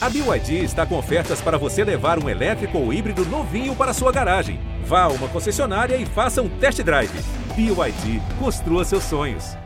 A BYD está com ofertas para você levar um elétrico ou híbrido novinho para sua garagem. Vá a uma concessionária e faça um test drive. BYD, construa seus sonhos.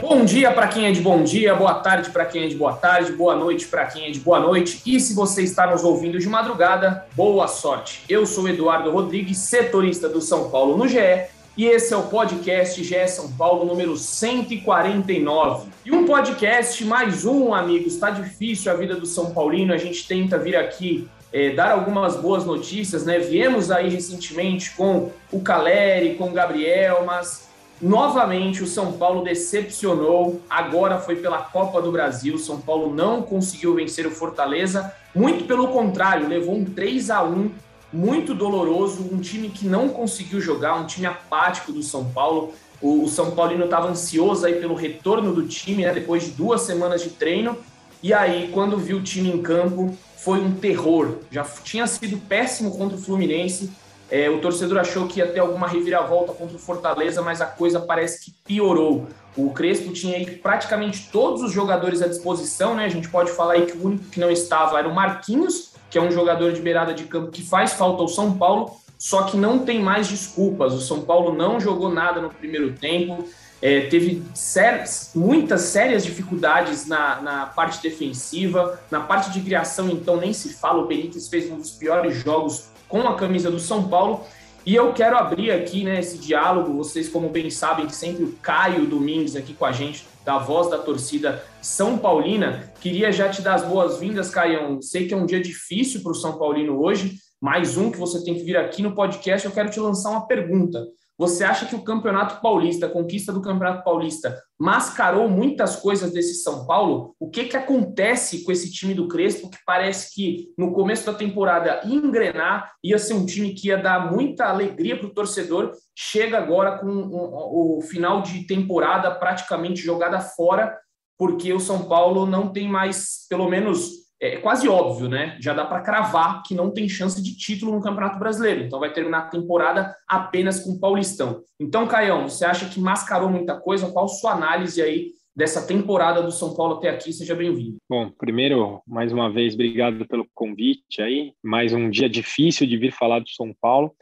Bom dia para quem é de bom dia, boa tarde para quem é de boa tarde, boa noite para quem é de boa noite. E se você está nos ouvindo de madrugada, boa sorte. Eu sou Eduardo Rodrigues, setorista do São Paulo no GE, e esse é o podcast GE São Paulo número 149. E um podcast, mais um, amigos. Está difícil a vida do São Paulino, a gente tenta vir aqui é, dar algumas boas notícias, né? Viemos aí recentemente com o Caleri, com o Gabriel, mas Novamente, o São Paulo decepcionou. Agora foi pela Copa do Brasil. São Paulo não conseguiu vencer o Fortaleza. Muito pelo contrário, levou um 3 a 1 muito doloroso. Um time que não conseguiu jogar, um time apático do São Paulo. O, São Paulino estava ansioso aí pelo retorno do time, né, depois de duas semanas de treino. E aí, quando viu o time em campo, foi um terror. Já tinha sido péssimo contra o Fluminense é, o torcedor achou que ia ter alguma reviravolta contra o Fortaleza, mas a coisa parece que piorou. O Crespo tinha aí praticamente todos os jogadores à disposição, né? A gente pode falar aí que o único que não estava era o Marquinhos, que é um jogador de beirada de campo que faz falta ao São Paulo, só que não tem mais desculpas. O São Paulo não jogou nada no primeiro tempo, é, teve sérias, muitas sérias dificuldades na, na parte defensiva, na parte de criação, então nem se fala. O Benítez fez um dos piores jogos com a camisa do São Paulo. E eu quero abrir aqui né, esse diálogo. Vocês, como bem sabem, sempre o Caio Domingues aqui com a gente, da voz da torcida São Paulina. Queria já te dar as boas-vindas, Caião. Sei que é um dia difícil para o São Paulino hoje, mais um que você tem que vir aqui no podcast. Eu quero te lançar uma pergunta. Você acha que o Campeonato Paulista, a conquista do Campeonato Paulista, mascarou muitas coisas desse São Paulo? O que, que acontece com esse time do Crespo, que parece que no começo da temporada ia engrenar, ia ser um time que ia dar muita alegria para o torcedor, chega agora com o final de temporada praticamente jogada fora, porque o São Paulo não tem mais, pelo menos é quase óbvio, né? Já dá para cravar que não tem chance de título no Campeonato Brasileiro. Então vai terminar a temporada apenas com o Paulistão. Então, Caião, você acha que mascarou muita coisa? Qual sua análise aí dessa temporada do São Paulo até aqui? Seja bem-vindo. Bom, primeiro, mais uma vez, obrigado pelo convite aí. Mais um dia difícil de vir falar do São Paulo.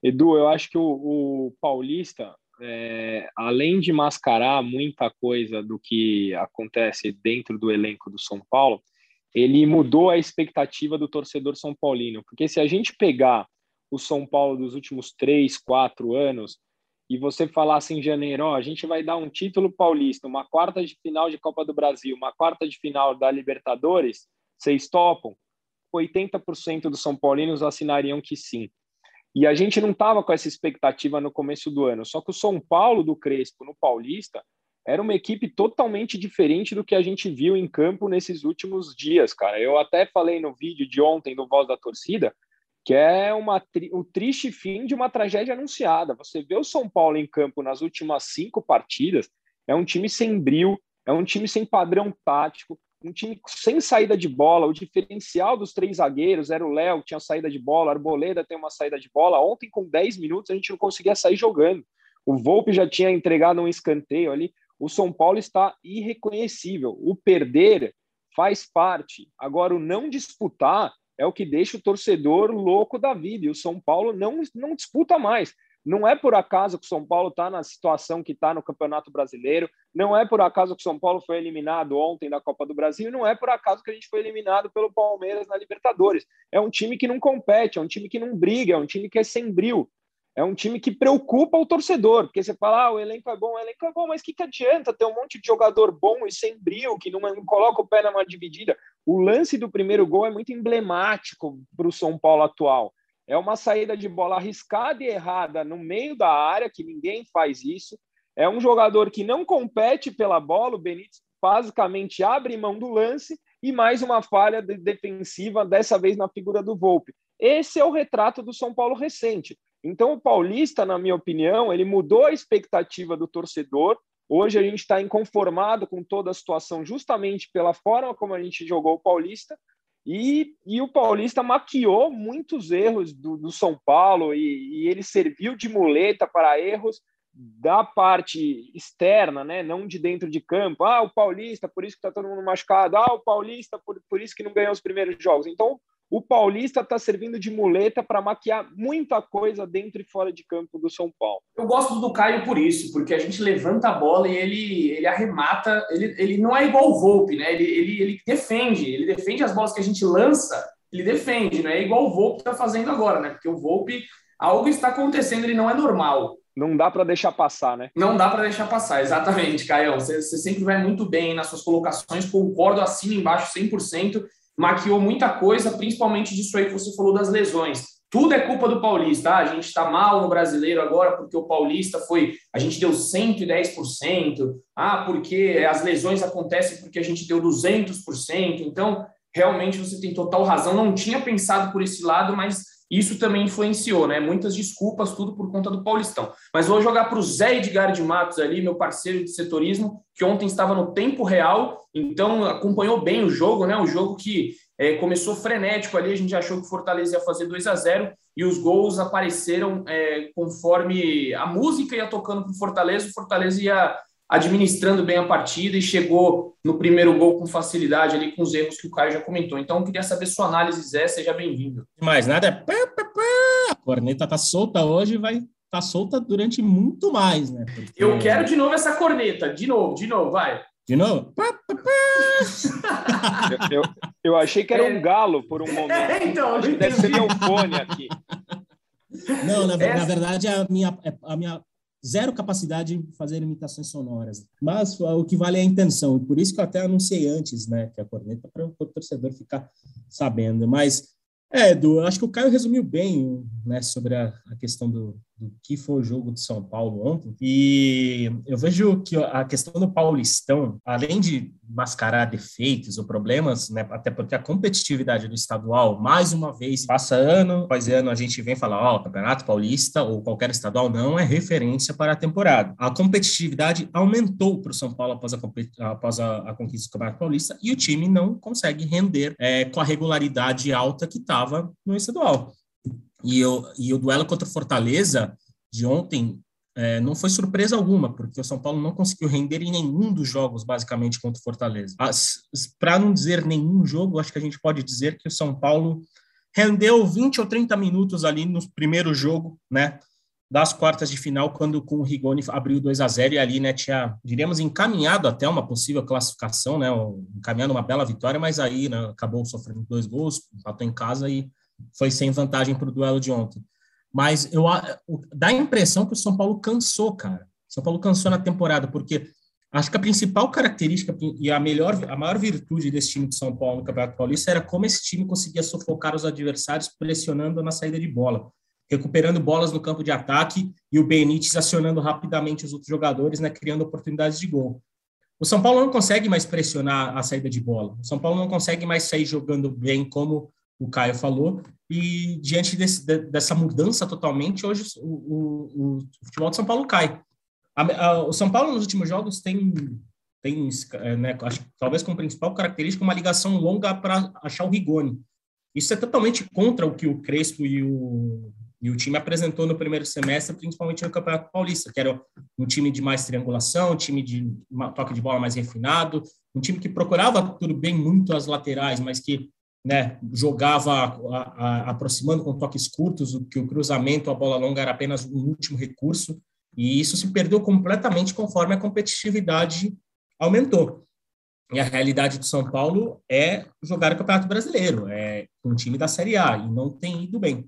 Edu, eu acho que o, o Paulista, é, além de mascarar muita coisa do que acontece dentro do elenco do São Paulo, ele mudou a expectativa do torcedor são paulino, porque se a gente pegar o São Paulo dos últimos três, quatro anos e você falasse em janeiro, a gente vai dar um título paulista, uma quarta de final de Copa do Brasil, uma quarta de final da Libertadores, vocês topam? 80% dos São Paulinos assinariam que sim. E a gente não estava com essa expectativa no começo do ano. Só que o São Paulo do Crespo no Paulista era uma equipe totalmente diferente do que a gente viu em campo nesses últimos dias, cara. Eu até falei no vídeo de ontem do Voz da Torcida que é uma, o triste fim de uma tragédia anunciada. Você vê o São Paulo em campo nas últimas cinco partidas, é um time sem bril, é um time sem padrão tático, um time sem saída de bola. O diferencial dos três zagueiros era o Léo, que tinha saída de bola, a Arboleda tem uma saída de bola. Ontem, com 10 minutos, a gente não conseguia sair jogando. O Volpe já tinha entregado um escanteio ali o São Paulo está irreconhecível. O perder faz parte. Agora, o não disputar é o que deixa o torcedor louco da vida. E o São Paulo não, não disputa mais. Não é por acaso que o São Paulo está na situação que está no Campeonato Brasileiro, não é por acaso que o São Paulo foi eliminado ontem da Copa do Brasil, não é por acaso que a gente foi eliminado pelo Palmeiras na Libertadores. É um time que não compete, é um time que não briga, é um time que é sem bril é um time que preocupa o torcedor, porque você fala, ah, o elenco é bom, o elenco é bom, mas o que, que adianta ter um monte de jogador bom e sem brilho, que não, não coloca o pé numa dividida? O lance do primeiro gol é muito emblemático para o São Paulo atual. É uma saída de bola arriscada e errada no meio da área, que ninguém faz isso. É um jogador que não compete pela bola, o Benítez basicamente abre mão do lance e mais uma falha defensiva, dessa vez na figura do Volpe. Esse é o retrato do São Paulo recente. Então, o Paulista, na minha opinião, ele mudou a expectativa do torcedor. Hoje a gente está inconformado com toda a situação, justamente pela forma como a gente jogou o Paulista. E, e o Paulista maquiou muitos erros do, do São Paulo e, e ele serviu de muleta para erros da parte externa, né? Não de dentro de campo. Ah, o Paulista, por isso que está todo mundo machucado. Ah, o Paulista, por, por isso que não ganhou os primeiros jogos. Então, o Paulista está servindo de muleta para maquiar muita coisa dentro e fora de campo do São Paulo. Eu gosto do Caio por isso, porque a gente levanta a bola e ele, ele arremata. Ele, ele não é igual o Volpe, né? Ele, ele, ele defende, ele defende as bolas que a gente lança, ele defende, não é igual o Volpe está fazendo agora, né? Porque o Volpe, algo está acontecendo, ele não é normal. Não dá para deixar passar, né? Não dá para deixar passar, exatamente, Caio. Você, você sempre vai muito bem nas suas colocações, concordo assim embaixo 100% maquiou muita coisa, principalmente disso aí que você falou das lesões. Tudo é culpa do Paulista. Ah, a gente está mal no brasileiro agora porque o Paulista foi. A gente deu 110%. Ah, porque as lesões acontecem porque a gente deu 200%. Então, realmente você tem total razão. Não tinha pensado por esse lado, mas isso também influenciou, né? Muitas desculpas, tudo por conta do Paulistão. Mas vou jogar para o Zé Edgar de Matos ali, meu parceiro de setorismo, que ontem estava no tempo real, então acompanhou bem o jogo, né? O jogo que é, começou frenético ali, a gente achou que o Fortaleza ia fazer 2 a 0 e os gols apareceram é, conforme a música ia tocando para o Fortaleza, o Fortaleza ia administrando bem a partida e chegou no primeiro gol com facilidade ali com os erros que o Caio já comentou. Então, eu queria saber sua análise, Zé, seja bem-vindo. Mais nada, a corneta tá solta hoje e vai tá solta durante muito mais, né? Porque... Eu quero de novo essa corneta, de novo, de novo, vai. De novo? eu, eu, eu, achei que era um galo por um momento. É, então, Acho que deve ser meu fone aqui. Não, na, Essa... na verdade, a minha, a minha zero capacidade de fazer imitações sonoras. Mas o que vale é a intenção. Por isso que eu até anunciei antes, né, que a corneta para o torcedor ficar sabendo. Mas é, Edu, acho que o Caio resumiu bem né, sobre a, a questão do, do, que foi o jogo de São Paulo ontem. E eu vejo que a questão do Paulistão, além de mascarar defeitos ou problemas, né, até porque a competitividade do estadual, mais uma vez, passa ano após ano, a gente vem falar, ó, oh, Campeonato Paulista ou qualquer estadual não é referência para a temporada. A competitividade aumentou para o São Paulo após, a, após a, a, conquista do Campeonato Paulista e o time não consegue render é, com a regularidade alta que estava no estadual. E, eu, e o duelo contra o Fortaleza de ontem é, não foi surpresa alguma, porque o São Paulo não conseguiu render em nenhum dos jogos, basicamente, contra o Fortaleza. Para não dizer nenhum jogo, acho que a gente pode dizer que o São Paulo rendeu 20 ou 30 minutos ali no primeiro jogo, né? Das quartas de final, quando com o Rigoni abriu 2 a 0 e ali, né, tinha, diríamos, encaminhado até uma possível classificação, né, encaminhando uma bela vitória, mas aí, né, acabou sofrendo dois gols, empatou em casa e foi sem vantagem para o duelo de ontem. Mas eu dá a impressão que o São Paulo cansou, cara. O São Paulo cansou na temporada, porque acho que a principal característica e a melhor, a maior virtude desse time de São Paulo no Campeonato Paulista era como esse time conseguia sufocar os adversários pressionando na saída de bola, recuperando bolas no campo de ataque e o Benítez acionando rapidamente os outros jogadores, né, criando oportunidades de gol. O São Paulo não consegue mais pressionar a saída de bola. O São Paulo não consegue mais sair jogando bem como o Caio falou, e diante desse, dessa mudança totalmente, hoje o, o, o, futebol de São Paulo cai. A, a, o São Paulo nos últimos jogos tem, tem é, né, acho, talvez como principal característica, uma ligação longa para achar o Rigoni. Isso é totalmente contra o que o Crespo e o, e o time apresentou no primeiro semestre, principalmente no Campeonato Paulista, que era um time de mais triangulação, um time de toque de bola mais refinado, um time que procurava tudo bem muito as laterais, mas que né, jogava a, a, aproximando com toques curtos, que o cruzamento, a bola longa era apenas um último recurso, e isso se perdeu completamente conforme a competitividade aumentou. E a realidade do São Paulo é jogar o Campeonato Brasileiro, é um time da Série A, e não tem ido bem.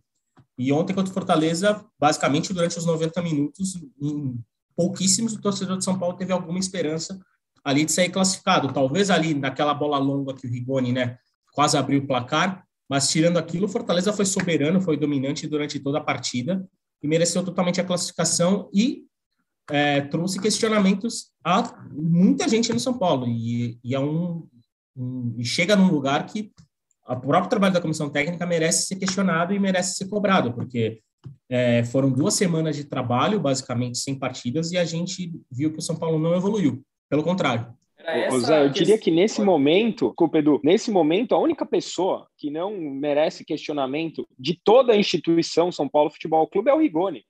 E ontem contra o Fortaleza, basicamente durante os 90 minutos, em pouquíssimos o torcedor de São Paulo teve alguma esperança ali de sair classificado. Talvez ali naquela bola longa que o Rigoni, né, quase abriu o placar, mas tirando aquilo, o Fortaleza foi soberano, foi dominante durante toda a partida e mereceu totalmente a classificação e é, trouxe questionamentos a muita gente no São Paulo e, e, é um, um, e chega num lugar que o próprio trabalho da comissão técnica merece ser questionado e merece ser cobrado, porque é, foram duas semanas de trabalho, basicamente, sem partidas, e a gente viu que o São Paulo não evoluiu. Pelo contrário, Ô, Zé, eu diria que nesse momento, desculpa, Edu, nesse momento, a única pessoa que não merece questionamento de toda a instituição São Paulo Futebol Clube é o Rigoni.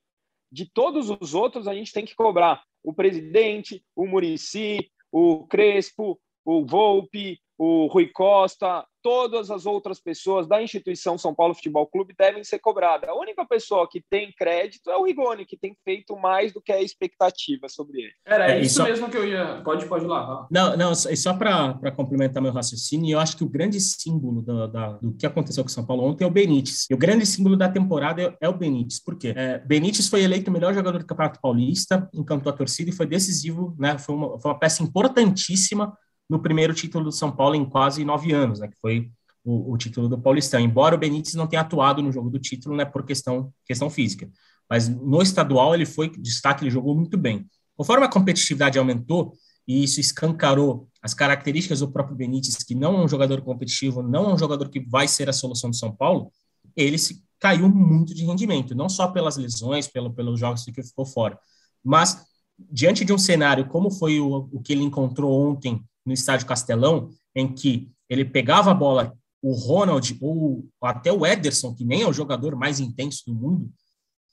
De todos os outros, a gente tem que cobrar o presidente, o Murici, o Crespo, o Volpe, o Rui Costa, todas as outras pessoas da instituição São Paulo Futebol Clube devem ser cobradas. A única pessoa que tem crédito é o Rigoni, que tem feito mais do que a expectativa sobre ele. Era é, isso só... mesmo que eu ia. Pode, pode lá. Não, não, e só para complementar meu raciocínio, eu acho que o grande símbolo do, da, do que aconteceu com o São Paulo ontem é o Benítez. E o grande símbolo da temporada é, é o Benítez. Por quê? É, Benítez foi eleito o melhor jogador do Campeonato Paulista, encantou a torcida e foi decisivo, né? Foi uma, foi uma peça importantíssima no primeiro título do São Paulo em quase nove anos, né, que foi o, o, título do Paulistão. Embora o Benítez não tenha atuado no jogo do título, né, por questão, questão física. Mas no estadual ele foi destaque, ele jogou muito bem. Conforme a competitividade aumentou, e isso escancarou as características do próprio Benítez, que não é um jogador competitivo, não é um jogador que vai ser a solução do São Paulo, ele se caiu muito de rendimento, não só pelas lesões, pelo, pelos jogos que ficou fora, mas diante de um cenário como foi o, o que ele encontrou ontem no estádio Castelão, em que ele pegava a bola, o Ronald ou até o Ederson, que nem é o jogador mais intenso do mundo,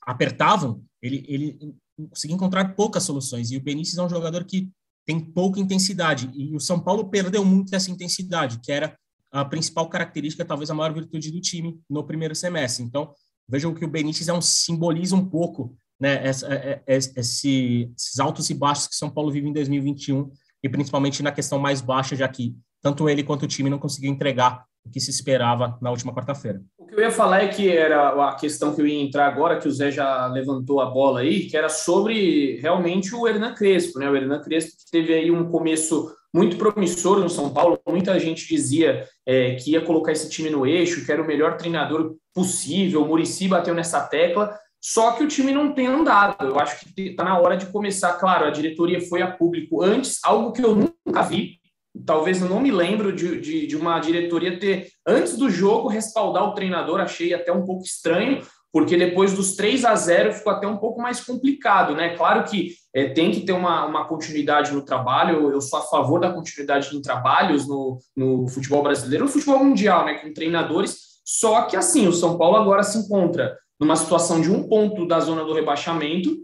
apertavam, ele, ele conseguia encontrar poucas soluções. E o Benítez é um jogador que tem pouca intensidade. E o São Paulo perdeu muito essa intensidade, que era a principal característica, talvez a maior virtude do time no primeiro semestre. Então, vejam que o Benítez é um, simboliza um pouco né, essa, é, é, esse, esses altos e baixos que São Paulo vive em 2021 e principalmente na questão mais baixa, já que tanto ele quanto o time não conseguiu entregar o que se esperava na última quarta-feira. O que eu ia falar é que era a questão que eu ia entrar agora, que o Zé já levantou a bola aí, que era sobre realmente o Hernan Crespo, né? O Hernan Crespo teve aí um começo muito promissor no São Paulo. Muita gente dizia é, que ia colocar esse time no eixo, que era o melhor treinador possível. O Murici bateu nessa tecla. Só que o time não tem andado. Eu acho que está na hora de começar. Claro, a diretoria foi a público antes, algo que eu nunca vi. Talvez eu não me lembro de, de, de uma diretoria ter, antes do jogo, respaldar o treinador. Achei até um pouco estranho, porque depois dos 3 a 0 ficou até um pouco mais complicado, né? Claro que é, tem que ter uma, uma continuidade no trabalho, eu sou a favor da continuidade em trabalhos no, no futebol brasileiro, no futebol mundial, né? Com treinadores. Só que assim, o São Paulo agora se encontra numa situação de um ponto da zona do rebaixamento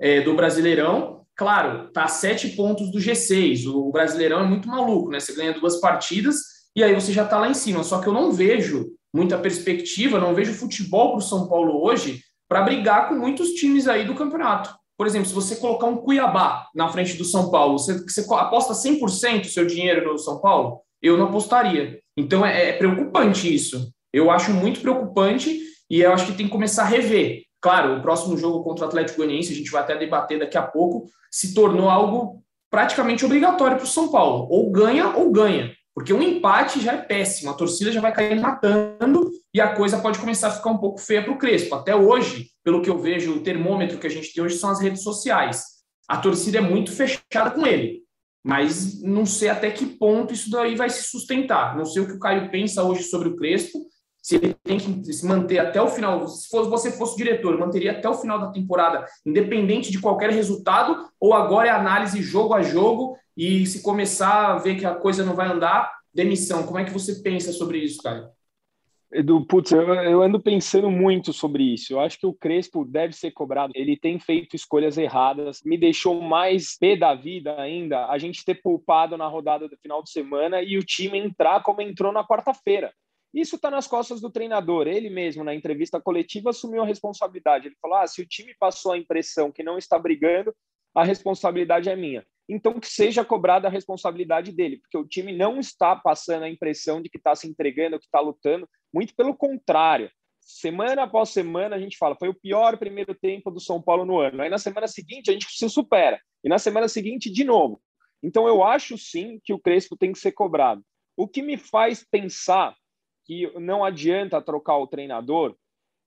é, do Brasileirão. Claro, está a sete pontos do G6. O Brasileirão é muito maluco, né? Você ganha duas partidas e aí você já está lá em cima. Só que eu não vejo muita perspectiva, não vejo futebol para o São Paulo hoje para brigar com muitos times aí do campeonato. Por exemplo, se você colocar um Cuiabá na frente do São Paulo, você, você aposta 100% seu dinheiro no São Paulo? Eu não apostaria. Então é, é preocupante isso. Eu acho muito preocupante e eu acho que tem que começar a rever. Claro, o próximo jogo contra o Atlético Goianiense, a gente vai até debater daqui a pouco, se tornou algo praticamente obrigatório para o São Paulo. Ou ganha ou ganha. Porque um empate já é péssimo, a torcida já vai cair matando e a coisa pode começar a ficar um pouco feia para o Crespo. Até hoje, pelo que eu vejo, o termômetro que a gente tem hoje são as redes sociais. A torcida é muito fechada com ele, mas não sei até que ponto isso daí vai se sustentar. Não sei o que o Caio pensa hoje sobre o Crespo, se ele tem que se manter até o final, se fosse, você fosse diretor, manteria até o final da temporada, independente de qualquer resultado, ou agora é análise jogo a jogo e se começar a ver que a coisa não vai andar, demissão. Como é que você pensa sobre isso, Caio? Edu, putz, eu, eu, ando pensando muito sobre isso. Eu acho que o Crespo deve ser cobrado. Ele tem feito escolhas erradas. Me deixou mais pé da vida ainda a gente ter poupado na rodada do final de semana e o time entrar como entrou na quarta-feira. Isso está nas costas do treinador. Ele mesmo, na entrevista coletiva, assumiu a responsabilidade. Ele falou: ah, se o time passou a impressão que não está brigando, a responsabilidade é minha. Então, que seja cobrada a responsabilidade dele, porque o time não está passando a impressão de que está se entregando, que está lutando. Muito pelo contrário. Semana após semana, a gente fala: foi o pior primeiro tempo do São Paulo no ano. Aí, na semana seguinte, a gente se supera. E na semana seguinte, de novo. Então, eu acho sim que o Crespo tem que ser cobrado. O que me faz pensar que não adianta trocar o treinador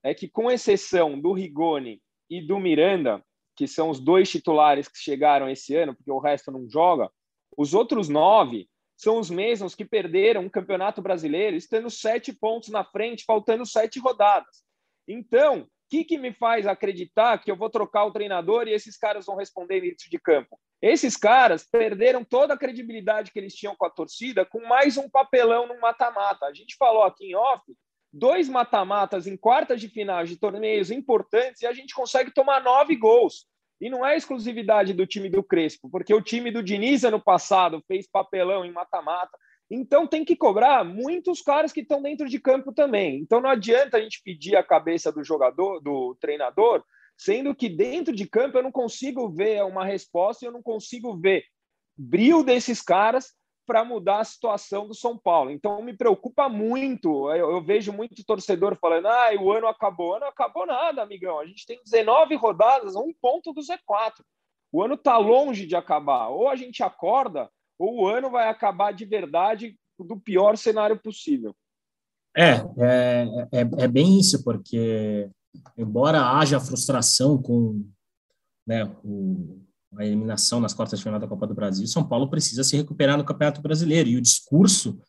é que, com exceção do Rigoni e do Miranda, que são os dois titulares que chegaram esse ano, porque o resto não joga, os outros nove são os mesmos que perderam o Campeonato Brasileiro, estando sete pontos na frente, faltando sete rodadas. Então, que, que me faz acreditar que eu vou trocar o treinador e esses caras vão responder dentro de campo? Esses caras perderam toda a credibilidade que eles tinham com a torcida com mais um papelão no mata-mata. A gente falou aqui em off dois mata-matas em quartas de final de torneios importantes e a gente consegue tomar nove gols. E não é exclusividade do time do Crespo, porque o time do Diniz ano passado fez papelão em mata-mata. Então tem que cobrar muitos caras que estão dentro de campo também. Então não adianta a gente pedir a cabeça do jogador, do treinador, sendo que dentro de campo eu não consigo ver uma resposta eu não consigo ver brilho desses caras para mudar a situação do São Paulo. Então me preocupa muito. Eu, eu, vejo muito torcedor falando: ah, o ano acabou. O ano acabou nada, amigão. A gente tem 19 rodadas, um ponto do Z4. O ano está longe de acabar. Ou a gente acorda, ou o ano vai acabar de verdade do pior cenário possível. É, é, é, é bem isso, porque embora haja frustração com né, o, a eliminação nas quartas de final da Copa do Brasil, São Paulo precisa se recuperar no Campeonato Brasileiro. E o discurso,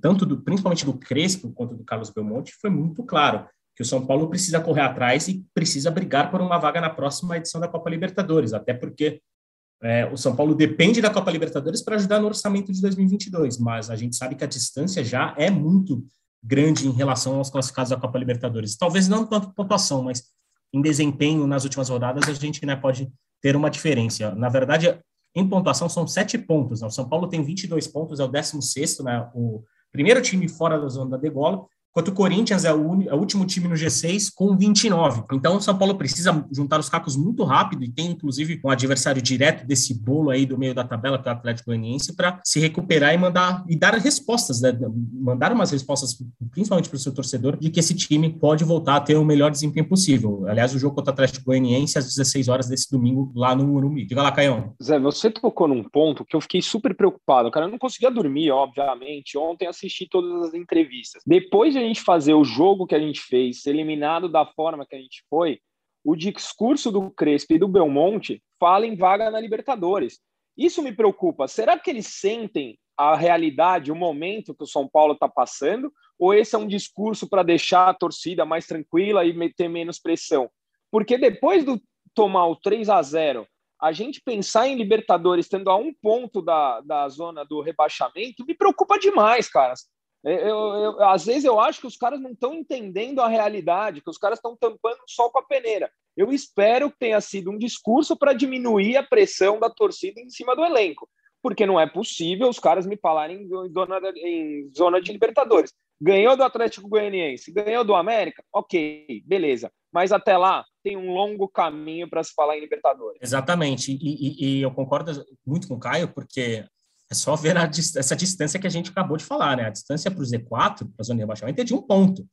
tanto do, principalmente do Crespo quanto do Carlos Belmonte, foi muito claro que o São Paulo precisa correr atrás e precisa brigar por uma vaga na próxima edição da Copa Libertadores, até porque é, o São Paulo depende da Copa Libertadores para ajudar no orçamento de 2022, mas a gente sabe que a distância já é muito grande em relação aos classificados da Copa Libertadores. Talvez não tanto pontuação, mas em desempenho nas últimas rodadas a gente né, pode ter uma diferença. Na verdade, em pontuação são sete pontos. Né? O São Paulo tem 22 pontos, é o 16 né? o primeiro time fora da zona da degola, enquanto o Corinthians é o, é o, último time no G6 com 29. Então, o São Paulo precisa juntar os cacos muito rápido e tem, inclusive, um adversário direto desse bolo aí do meio da tabela, que é o Atlético Goianiense, para se recuperar e mandar e dar respostas, né? mandar umas respostas, principalmente para o seu torcedor, de que esse time pode voltar a ter o melhor desempenho possível. Aliás, o jogo contra o Atlético Goianiense às 16 horas desse domingo lá no Morumbi. Diga lá, Caião. Zé, você tocou num ponto que eu fiquei super preocupado. Cara, eu não conseguia dormir, obviamente. Ontem assisti todas as entrevistas. Depois de a gente fazer o jogo que a gente fez, eliminado da forma que a gente foi, o discurso do Crespo e do Belmonte fala em vaga na Libertadores. Isso me preocupa. Será que eles sentem a realidade, o momento que o São Paulo está passando? Ou esse é um discurso para deixar a torcida mais tranquila e ter menos pressão? Porque depois do tomar o 3 a 0 a gente pensar em Libertadores tendo a um ponto da, da zona do rebaixamento me preocupa demais, caras. Eu, eu, às vezes eu acho que os caras não estão entendendo a realidade, que os caras estão tampando o sol com a peneira. Eu espero que tenha sido um discurso para diminuir a pressão da torcida em cima do elenco, porque não é possível os caras me falarem em zona, em zona de Libertadores. Ganhou do Atlético Goianiense, ganhou do América, ok, beleza. Mas até lá tem um longo caminho para se falar em Libertadores. Exatamente, e, e, e eu concordo muito com o Caio, porque é só ver a, essa distância que a gente acabou de falar, né? A distância para o Z4, para a zona de rebaixamento, é de um ponto.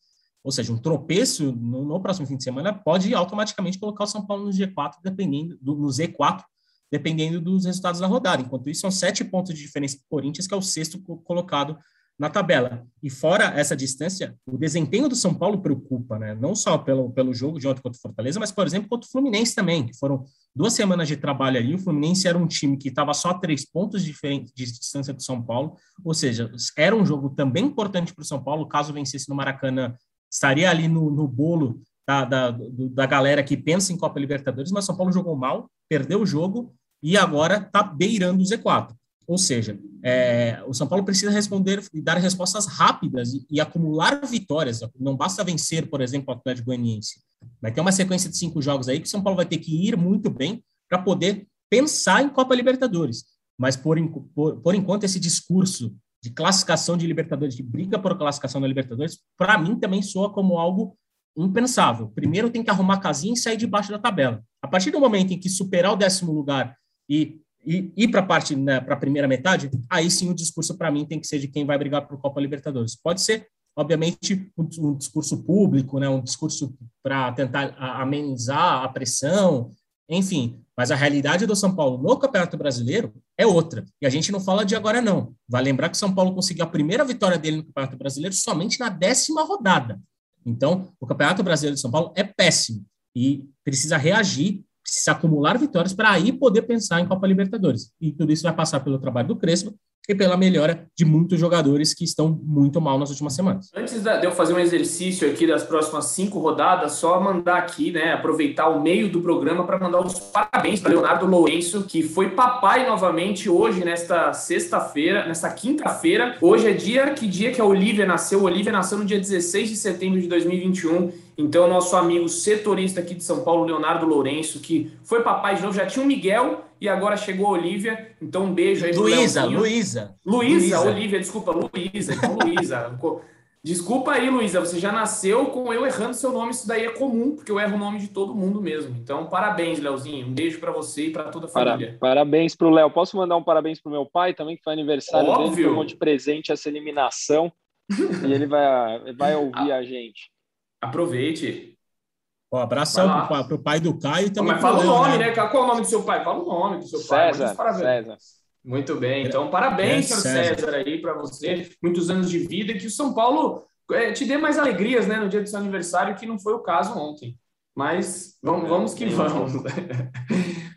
Ou seja, um tropeço no, no, próximo fim de semana pode automaticamente colocar o São Paulo no G4, dependendo do, no Z4, dependendo dos resultados da rodada. Enquanto isso, são sete pontos de diferença para o Corinthians, que é o sexto colocado na tabela. E fora essa distância, o desempenho do São Paulo preocupa, né? Não só pelo, pelo jogo de ontem contra o Fortaleza, mas, por exemplo, contra o Fluminense também, que foram duas semanas de trabalho ali. O Fluminense era um time que estava só a três pontos diferentes de distância do São Paulo, ou seja, era um jogo também importante para o São Paulo. Caso vencesse no Maracanã, estaria ali no, no bolo da, da, da galera que pensa em Copa Libertadores, mas São Paulo jogou mal, perdeu o jogo e agora está beirando o Z4. Ou seja, é, o São Paulo precisa responder e dar respostas rápidas e, e, acumular vitórias. Não basta vencer, por exemplo, o Atlético Goianiense. Vai ter uma sequência de cinco jogos aí que o São Paulo vai ter que ir muito bem para poder pensar em Copa Libertadores. Mas, por, por, por enquanto, esse discurso de classificação de Libertadores, de briga por classificação da Libertadores, para mim também soa como algo impensável. Primeiro tem que arrumar casinha e sair debaixo da tabela. A partir do momento em que superar o décimo lugar e e ir para a parte, né, para a primeira metade, aí sim o discurso para mim tem que ser de quem vai brigar por Copa Libertadores. Pode ser, obviamente, um, um discurso público, né, um discurso para tentar amenizar a pressão, enfim. Mas a realidade do São Paulo no Campeonato Brasileiro é outra. E a gente não fala de agora, não. Vai lembrar que o São Paulo conseguiu a primeira vitória dele no Campeonato Brasileiro somente na décima rodada. Então, o Campeonato Brasileiro de São Paulo é péssimo e precisa reagir se acumular vitórias para aí poder pensar em Copa Libertadores. E tudo isso vai passar pelo trabalho do Crespo e pela melhora de muitos jogadores que estão muito mal nas últimas semanas. Antes de eu fazer um exercício aqui das próximas cinco rodadas, só mandar aqui, né, aproveitar o meio do programa para mandar os parabéns para Leonardo Lourenço, que foi papai novamente hoje, nesta sexta-feira, nesta quinta-feira. Hoje é dia, que dia que a Olivia nasceu? A Olivia nasceu no dia 16 de setembro de 2021. Então, nosso amigo setorista aqui de São Paulo, Leonardo Lourenço, que foi papai de novo, já tinha o Miguel e agora chegou a Olivia. Então, um beijo aí Luísa, Luísa. Luísa, Olivia, desculpa, Luísa. Então, Luísa. Desculpa aí, Luísa, você já nasceu com eu errando seu nome, isso daí é comum, porque eu erro o nome de todo mundo mesmo. Então, parabéns, Leozinho. Um beijo para você e para toda a família. Para, parabéns para o Léo. Posso mandar um parabéns para o meu pai também, que foi aniversário Óbvio. dele, tomou de presente essa eliminação. e ele vai, vai ouvir a gente. Aproveite. Um abração para o pai do Caio também. Mas fala o nome, né? Qual é o nome do seu pai? Fala o nome do seu César, pai. César. Muito bem. Então, parabéns, senhor César. César, aí para você. Muitos anos de vida. Que o São Paulo é, te dê mais alegrias né, no dia do seu aniversário, que não foi o caso ontem. Mas vamos, vamos que vamos.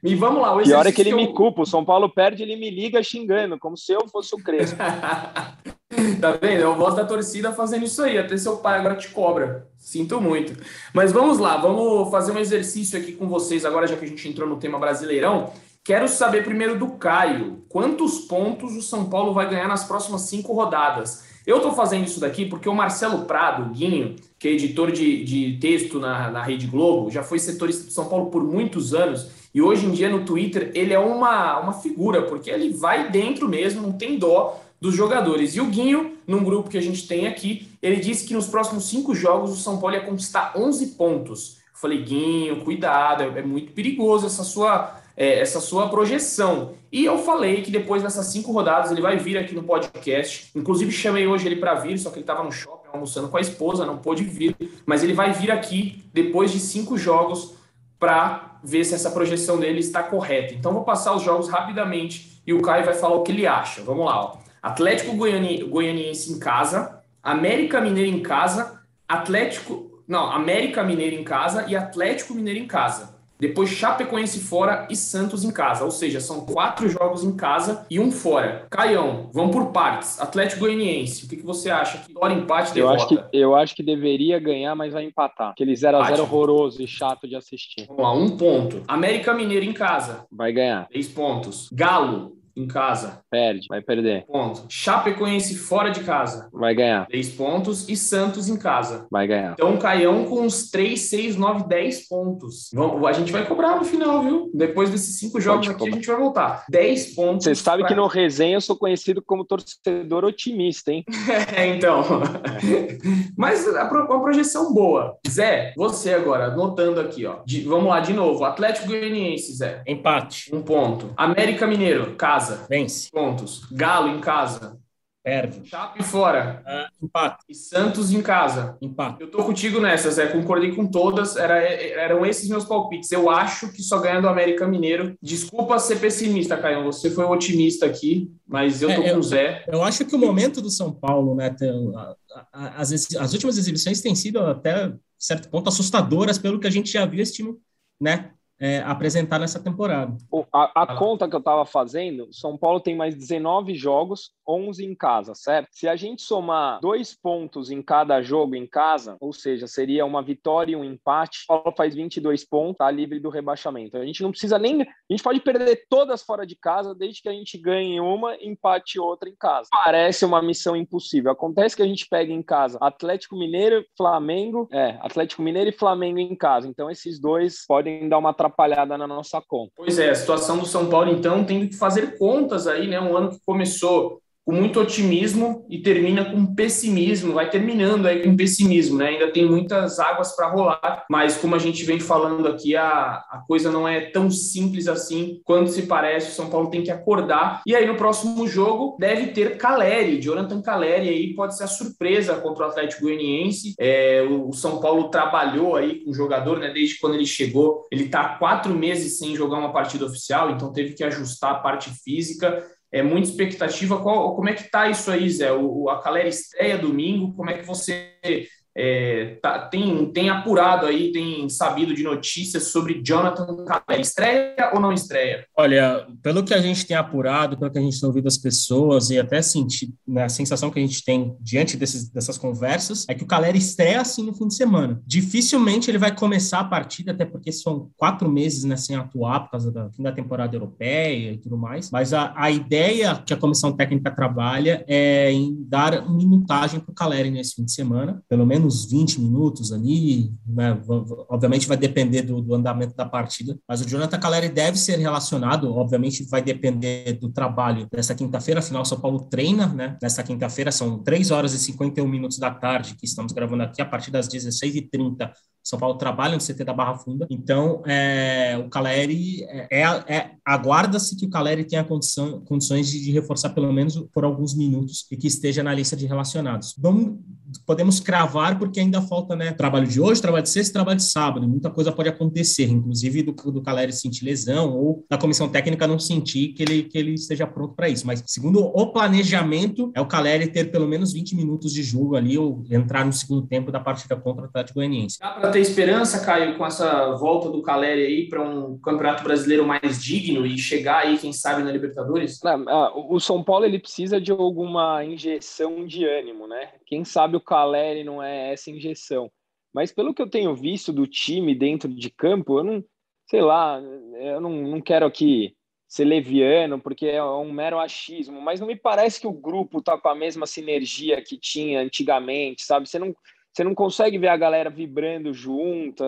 e vamos lá. O Pior é que ele que eu... me culpa. O São Paulo perde, ele me liga xingando, como se eu fosse o Crespo. tá vendo? É o voz da torcida fazendo isso aí. Até seu pai agora te cobra. Sinto muito. Mas vamos lá, vamos fazer um exercício aqui com vocês agora, já que a gente entrou no tema brasileirão. Quero saber primeiro do Caio. Quantos pontos o São Paulo vai ganhar nas próximas cinco rodadas? Eu estou fazendo isso daqui porque o Marcelo Prado, Guinho, que é editor de, de texto na, na Rede Globo, já foi setorista do São Paulo por muitos anos e hoje em dia no Twitter ele é uma, uma figura, porque ele vai dentro mesmo, não tem dó dos jogadores. E o Guinho, num grupo que a gente tem aqui, ele disse que nos próximos cinco jogos o São Paulo ia conquistar 11 pontos. Eu falei, Guinho, cuidado, é, é muito perigoso essa sua, é, essa sua projeção. E eu falei que depois dessas cinco rodadas ele vai vir aqui no podcast. Inclusive, chamei hoje ele para vir, só que ele estava no shopping almoçando com a esposa, não pôde vir. Mas ele vai vir aqui depois de cinco jogos para ver se essa projeção dele está correta. Então, vou passar os jogos rapidamente e o Caio vai falar o que ele acha. Vamos lá. Ó. Atlético Goiani, Goianiense em casa, América Mineiro em casa, Atlético. Não, América Mineiro em casa e Atlético Mineiro em casa. Depois Chapecoense fora e Santos em casa. Ou seja, são quatro jogos em casa e um fora. Caião, vamos por partes. Atlético Goianiense, o que, que você acha? Que hora empate eu acho que Eu acho que deveria ganhar, mas vai empatar. Aquele 0x0 horroroso e chato de assistir. Vamos lá, um ponto. América Mineiro em casa. Vai ganhar. Três pontos. Galo, em casa. Perde, vai perder. Ponto. Chapecoense fora de casa. Vai ganhar. Três pontos. E Santos em casa. Vai ganhar. Então, Caião com uns 3, 6, 9, 10 pontos. Vamos, a gente vai cobrar no final, viu? Depois desses cinco jogos Pode aqui, cobrar. a gente vai voltar. 10 pontos. Você sabe pra... que no resenha eu sou conhecido como torcedor otimista, hein? é, então. Mas a, uma projeção boa. Zé, você agora, anotando aqui, ó. De, vamos lá, de novo. Atlético Goianiense, Zé. Empate. Um ponto. América Mineiro, casa casa. Vence. Pontos. Galo em casa. Perde. Chape fora. Uh, empate. E Santos em casa. Empate. Eu tô contigo nessa, Zé. Concordei com todas. Era, eram esses meus palpites. Eu acho que só ganha do América Mineiro. Desculpa ser pessimista, Caio. Você foi o otimista aqui, mas eu tô é, com o Zé. Eu acho que o momento do São Paulo, né? Tem, as, as últimas exibições têm sido até certo ponto assustadoras pelo que a gente já viu esse time, né? É, apresentar nessa temporada. A, a conta que eu estava fazendo, São Paulo tem mais 19 jogos, 11 em casa, certo? Se a gente somar dois pontos em cada jogo em casa, ou seja, seria uma vitória e um empate, São Paulo faz 22 pontos, tá livre do rebaixamento. A gente não precisa nem. A gente pode perder todas fora de casa, desde que a gente ganhe uma, empate outra em casa. Parece uma missão impossível. Acontece que a gente pega em casa Atlético Mineiro, Flamengo, é, Atlético Mineiro e Flamengo em casa. Então esses dois podem dar uma atrapalhada na nossa conta. Pois é, a situação do São Paulo, então, tem que fazer contas aí, né? Um ano que começou com muito otimismo e termina com pessimismo, vai terminando aí com pessimismo, né? Ainda tem muitas águas para rolar, mas como a gente vem falando aqui, a, a coisa não é tão simples assim quanto se parece. O São Paulo tem que acordar. E aí no próximo jogo deve ter Caleri, Jonathan Caleri aí pode ser a surpresa contra o Atlético Goianiense. É, o, o, São Paulo trabalhou aí com o jogador, né? Desde quando ele chegou, ele está quatro meses sem jogar uma partida oficial, então teve que ajustar a parte física é muita expectativa. Qual, como é que tá isso aí, Zé? O, a Calera estreia domingo, como é que você é, tá, tem, tem apurado aí, tem sabido de notícias sobre Jonathan Caleri. Estreia ou não estreia? Olha, pelo que a gente tem apurado, pelo que a gente tem ouvido das pessoas e até sentir, né, a sensação que a gente tem diante desses, dessas conversas é que o Caleri estreia assim no fim de semana. Dificilmente ele vai começar a partida, até porque são quatro meses né, sem atuar por causa da fim da temporada europeia e tudo mais. Mas a, a ideia que a comissão técnica trabalha é em dar minutagem para o Caleri nesse fim de semana, pelo menos menos 20 minutos ali, né? obviamente vai depender do, do, andamento da partida, mas o Jonathan Caleri deve ser relacionado, obviamente vai depender do trabalho dessa quinta-feira, afinal São Paulo treina, né? Nessa quinta-feira são 3 horas e 51 minutos da tarde, que estamos gravando aqui, a partir das 16h30 são Paulo trabalha no CT da Barra Funda, então é, o Caleri é, é, é aguarda-se que o Caleri tenha condição, condições de, de, reforçar pelo menos por alguns minutos e que esteja na lista de relacionados. Vamos, podemos cravar porque ainda falta né, trabalho de hoje, trabalho de sexta, trabalho de sábado. Muita coisa pode acontecer, inclusive do, do Caleri sentir lesão ou da comissão técnica não sentir que ele, que ele esteja pronto para isso. Mas segundo o planejamento, é o Caleri ter pelo menos 20 minutos de jogo ali ou entrar no segundo tempo da partida contra o Atlético Goianiense. Dá para ter esperança, Caio, com essa volta do Caleri aí para um campeonato brasileiro mais digno e chegar aí, quem sabe, na Libertadores? o São Paulo ele precisa de alguma injeção de ânimo, né? Quem sabe o Caleri não é essa injeção. Mas pelo que eu tenho visto do time dentro de campo, eu não, sei lá, eu não, não quero aqui ser leviano, porque é um mero achismo, mas não me parece que o grupo tá com a mesma sinergia que tinha antigamente, sabe? Você não você não consegue ver a galera vibrando junto.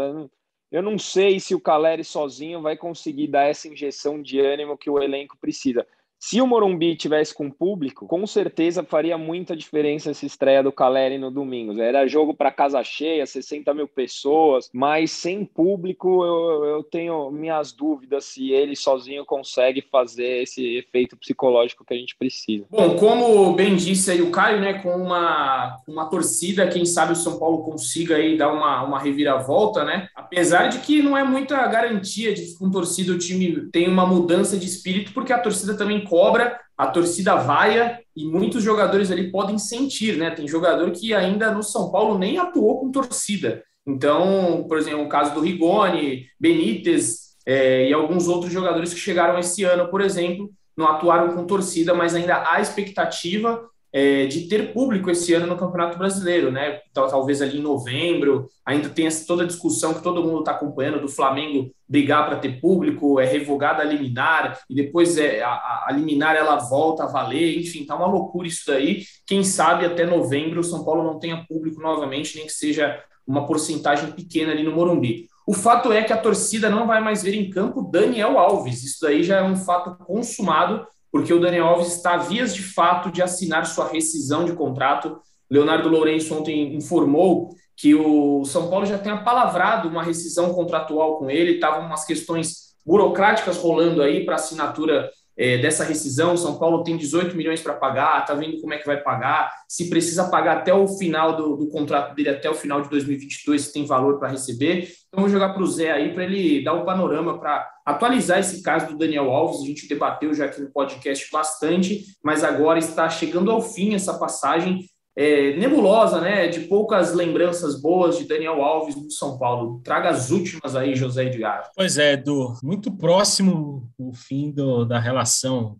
Eu não sei se o Caleri sozinho vai conseguir dar essa injeção de ânimo que o elenco precisa. Se o Morumbi tivesse com público, com certeza faria muita diferença essa estreia do Caleri no domingo. Era jogo para casa cheia, 60 mil pessoas, mas sem público eu, eu tenho minhas dúvidas se ele sozinho consegue fazer esse efeito psicológico que a gente precisa. Bom, como bem disse aí o Caio, né, com uma, uma torcida, quem sabe o São Paulo consiga aí dar uma, uma reviravolta, né? Apesar de que não é muita garantia de que com torcida o time tem uma mudança de espírito, porque a torcida também cobra, a torcida vaia e muitos jogadores ali podem sentir, né? Tem jogador que ainda no São Paulo nem atuou com torcida. Então, por exemplo, o caso do Rigoni, Benítez é, e alguns outros jogadores que chegaram esse ano, por exemplo, não atuaram com torcida, mas ainda há expectativa é, de ter público esse ano no Campeonato Brasileiro, né? Talvez ali em novembro, ainda tem toda a discussão que todo mundo está acompanhando do Flamengo brigar para ter público, é revogada a liminar, e depois é, a, a liminar ela volta a valer, enfim, tá uma loucura isso daí. Quem sabe até novembro o São Paulo não tenha público novamente, nem que seja uma porcentagem pequena ali no Morumbi. O fato é que a torcida não vai mais ver em campo Daniel Alves. Isso daí já é um fato consumado porque o Daniel Alves está vias de fato de assinar sua rescisão de contrato. Leonardo Lourenço ontem informou que o São Paulo já tem apalavrado uma rescisão contratual com ele, estavam umas questões burocráticas rolando aí para assinatura é, dessa rescisão. São Paulo tem 18 milhões para pagar, está vendo como é que vai pagar, se precisa pagar até o final do, do contrato dele, até o final de 2022, se tem valor para receber. Então, vou jogar para o Zé aí para ele dar um panorama para atualizar esse caso do Daniel Alves. A gente debateu já aqui no podcast bastante, mas agora está chegando ao fim essa passagem é, nebulosa, né? De poucas lembranças boas de Daniel Alves no São Paulo. Traga as últimas aí, José Edgar. Pois é, Edu, muito próximo o fim do, da relação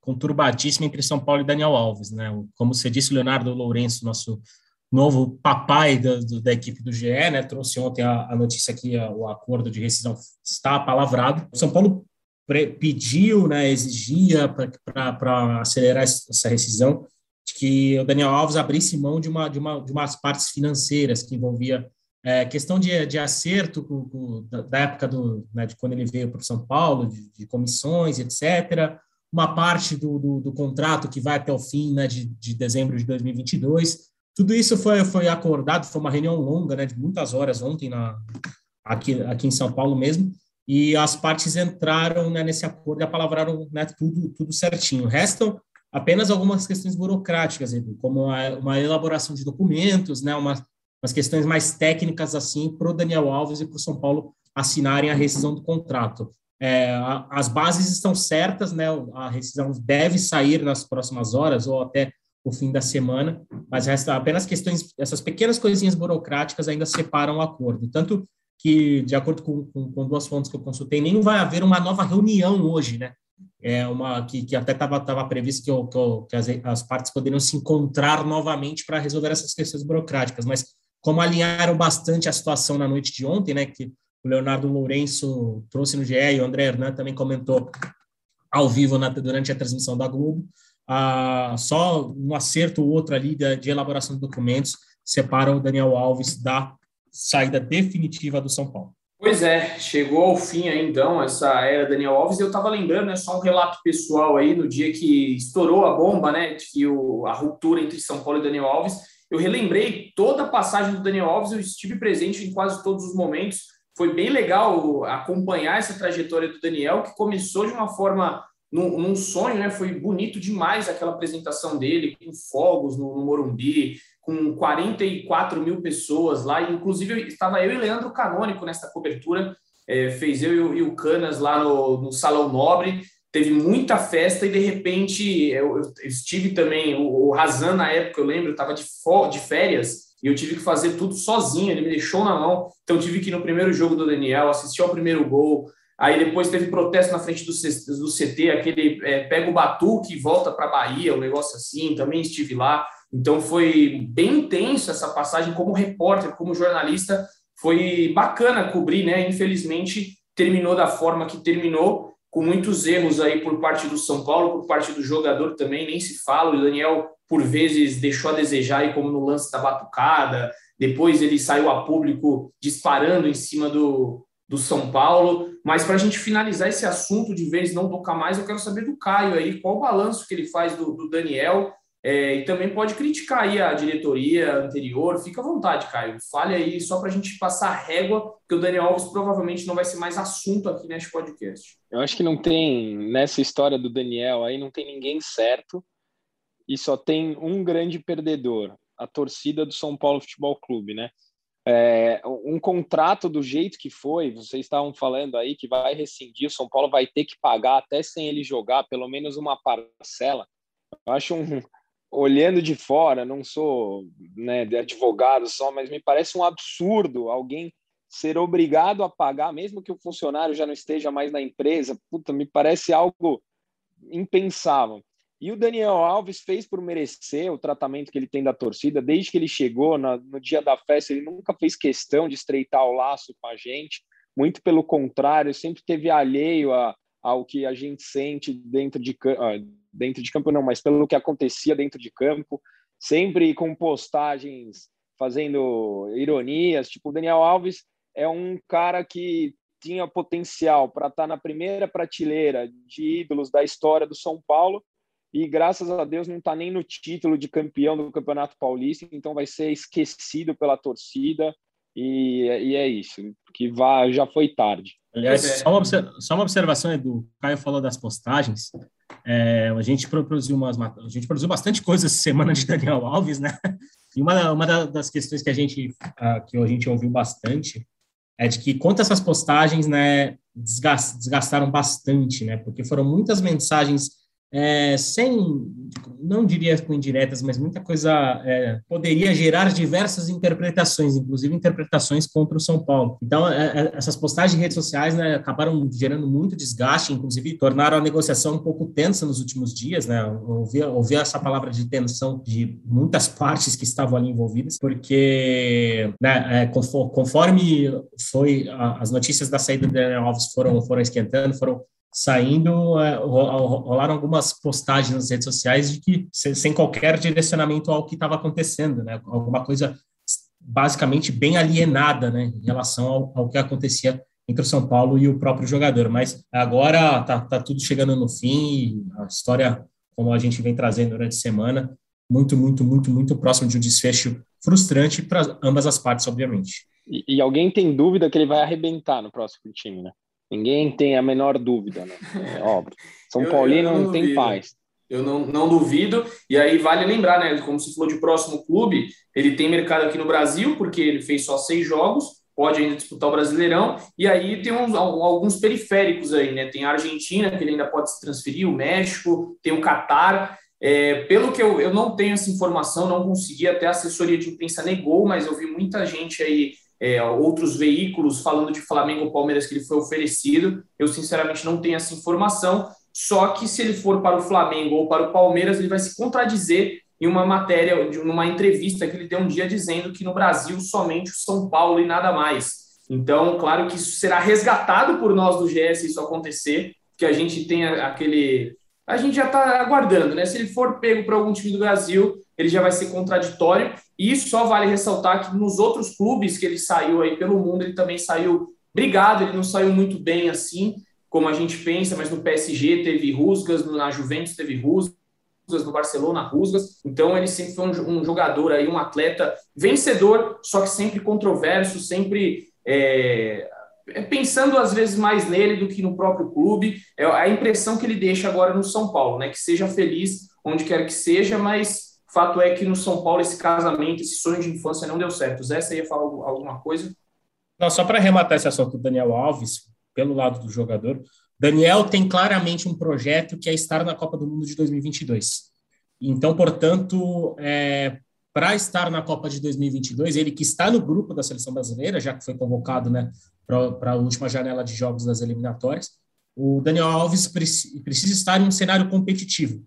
conturbadíssima entre São Paulo e Daniel Alves, né? Como você disse, Leonardo Lourenço, nosso novo papai da, da equipe do GE, né? Trouxe ontem a, a notícia que o acordo de rescisão está palavrado. O São Paulo pediu, né, exigia para acelerar essa rescisão que o Daniel Alves abrisse mão de, uma, de, uma, de umas partes financeiras que envolvia é, questão de, de acerto com, com, da, época do, né, de quando ele veio para São Paulo, de, de, comissões, etc. Uma parte do, do, do, contrato que vai até o fim né, de, de dezembro de 2022. Tudo isso foi, foi acordado, foi uma reunião longa, né, de muitas horas ontem na, aqui, aqui em São Paulo mesmo, e as partes entraram né, nesse acordo e apalavraram né, tudo, tudo certinho. Restam apenas algumas questões burocráticas, como uma elaboração de documentos, né, umas, umas questões mais técnicas assim para o Daniel Alves e para o São Paulo assinarem a rescisão do contrato. É, as bases estão certas, né, a rescisão deve sair nas próximas horas ou até o fim da semana, mas resta apenas questões, essas pequenas coisinhas burocráticas ainda separam o acordo. Tanto que, de acordo com, com, com duas fontes que eu consultei, nem vai haver uma nova reunião hoje, né? É uma que, que até estava tava previsto que, eu, que, eu, que as, as partes poderiam se encontrar novamente para resolver essas questões burocráticas, mas como alinharam bastante a situação na noite de ontem, né? Que o Leonardo Lourenço trouxe no GE e o André Hernan também comentou ao vivo na, durante a transmissão da Globo. Ah, só um acerto ou outro ali de, de elaboração de documentos separa o Daniel Alves da saída definitiva do São Paulo. Pois é, chegou ao fim aí então essa era Daniel Alves. Eu estava lembrando, né, só um relato pessoal aí no dia que estourou a bomba, né, de o, a ruptura entre São Paulo e Daniel Alves. Eu relembrei toda a passagem do Daniel Alves, eu estive presente em quase todos os momentos. Foi bem legal acompanhar essa trajetória do Daniel, que começou de uma forma num, num, sonho, né? Foi bonito demais aquela apresentação dele, com fogos no, no Morumbi, com 44 mil pessoas lá. inclusive, estava eu e Leandro Canônico nessa cobertura, é, fez eu e o Canas lá no, no, Salão Nobre. Teve muita festa e, de repente, eu, eu estive também. O, o Razan, na época, eu lembro, estava de, de férias e eu tive que fazer tudo sozinho. Ele me deixou na mão. Então, tive que ir no primeiro jogo do Daniel, assistir ao primeiro gol, Aí depois teve protesto na frente do, do CT, aquele é, pega o batuque e volta para a Bahia, um negócio assim, também estive lá. Então foi bem intenso essa passagem como repórter, como jornalista. Foi bacana cobrir, né? Infelizmente terminou da forma que terminou, com muitos erros aí por parte do São Paulo, por parte do jogador também, nem se fala. O Daniel, por vezes, deixou a desejar, aí, como no lance da batucada. Depois ele saiu a público disparando em cima do, do São Paulo. Mas para a gente finalizar esse assunto de vez não tocar mais, eu quero saber do Caio aí, qual o balanço que ele faz do, do Daniel. É, e também pode criticar aí a diretoria anterior, fica à vontade, Caio. Fale aí só para a gente passar régua, que o Daniel Alves provavelmente não vai ser mais assunto aqui neste podcast. Eu acho que não tem, nessa história do Daniel aí, não tem ninguém certo e só tem um grande perdedor, a torcida do São Paulo Futebol Clube, né? É, um contrato do jeito que foi, vocês estavam falando aí que vai rescindir, o São Paulo vai ter que pagar até sem ele jogar pelo menos uma parcela. Eu acho um, olhando de fora, não sou né, advogado só, mas me parece um absurdo alguém ser obrigado a pagar, mesmo que o funcionário já não esteja mais na empresa. Puta, me parece algo impensável. E o Daniel Alves fez por merecer o tratamento que ele tem da torcida. Desde que ele chegou no, no dia da festa, ele nunca fez questão de estreitar o laço com a gente. Muito pelo contrário, sempre teve alheio a, ao que a gente sente dentro de, ah, dentro de campo, não, mas pelo que acontecia dentro de campo. Sempre com postagens fazendo ironias. Tipo, o Daniel Alves é um cara que tinha potencial para estar tá na primeira prateleira de ídolos da história do São Paulo e graças a Deus não está nem no título de campeão do Campeonato Paulista, então vai ser esquecido pela torcida e, e é isso, que vá, já foi tarde. Aliás, só uma, só uma observação, Edu, o Caio falou das postagens, é, a, gente produziu umas, a gente produziu bastante coisa essa semana de Daniel Alves, né? E uma, uma das questões que a gente, que a gente ouviu bastante é de que quanto essas postagens, né, desgastaram bastante, né? Porque foram muitas mensagens é, sem, não diria com indiretas, mas muita coisa é, poderia gerar diversas interpretações, inclusive interpretações contra o São Paulo. Então, é, é essas postagens em redes sociais né, acabaram gerando muito desgaste, inclusive tornaram a negociação um pouco tensa nos últimos dias. Né? Ouvi, ouvi essa palavra de tensão de muitas partes que estavam ali envolvidas, porque né, é, conforme foi as notícias da saída do Daniel Alves foram, foram esquentando, foram saindo, é, rolaram algumas postagens nas redes sociais de que sem qualquer direcionamento ao que estava acontecendo, né? Alguma coisa basicamente bem alienada, né, em relação ao, ao, que acontecia entre o São Paulo e o próprio jogador. Mas agora tá, tá tudo chegando no fim, a história, como a gente vem trazendo durante a semana, muito, muito, muito, muito próximo de um desfecho frustrante para ambas as partes, obviamente. E, e, alguém tem dúvida que ele vai arrebentar no próximo time, né? Ninguém tem a menor dúvida, né? É óbvio. São Paulino não, não tem paz. Eu não, não duvido. E aí vale lembrar, né? Como se falou de próximo clube, ele tem mercado aqui no Brasil, porque ele fez só seis jogos, pode ainda disputar o Brasileirão. E aí tem uns, alguns periféricos aí, né? Tem a Argentina, que ele ainda pode se transferir, o México, tem o Catar. É, pelo que eu, eu não tenho essa informação, não consegui, até a assessoria de imprensa negou, mas eu vi muita gente aí, é, outros veículos falando de Flamengo ou Palmeiras que ele foi oferecido. Eu, sinceramente, não tenho essa informação. Só que se ele for para o Flamengo ou para o Palmeiras, ele vai se contradizer em uma matéria, numa entrevista que ele deu um dia dizendo que no Brasil somente o São Paulo e nada mais. Então, claro que isso será resgatado por nós do GS se isso acontecer, que a gente tenha aquele. A gente já está aguardando, né? Se ele for pego para algum time do Brasil, ele já vai ser contraditório. E só vale ressaltar que nos outros clubes que ele saiu aí pelo mundo, ele também saiu brigado, ele não saiu muito bem assim, como a gente pensa, mas no PSG teve rusgas, na Juventus teve rusgas no Barcelona, rusgas. Então ele sempre foi um, jogador aí, um atleta vencedor, só que sempre controverso, sempre é, é, pensando às vezes mais nele do que no próprio clube. É a impressão que ele deixa agora no São Paulo, né? Que seja feliz onde quer que seja, mas fato é que no São Paulo esse casamento, esse sonho de infância não deu certo. Zé, você ia falar alguma coisa? Não, só para arrematar esse assunto do Daniel Alves, pelo lado do jogador, Daniel tem claramente um projeto que é estar na Copa do Mundo de 2022. Então, portanto, é, para estar na Copa de 2022, ele que está no grupo da seleção brasileira, já que foi convocado né, para a última janela de jogos das eliminatórias, o Daniel Alves precisa estar em um cenário competitivo.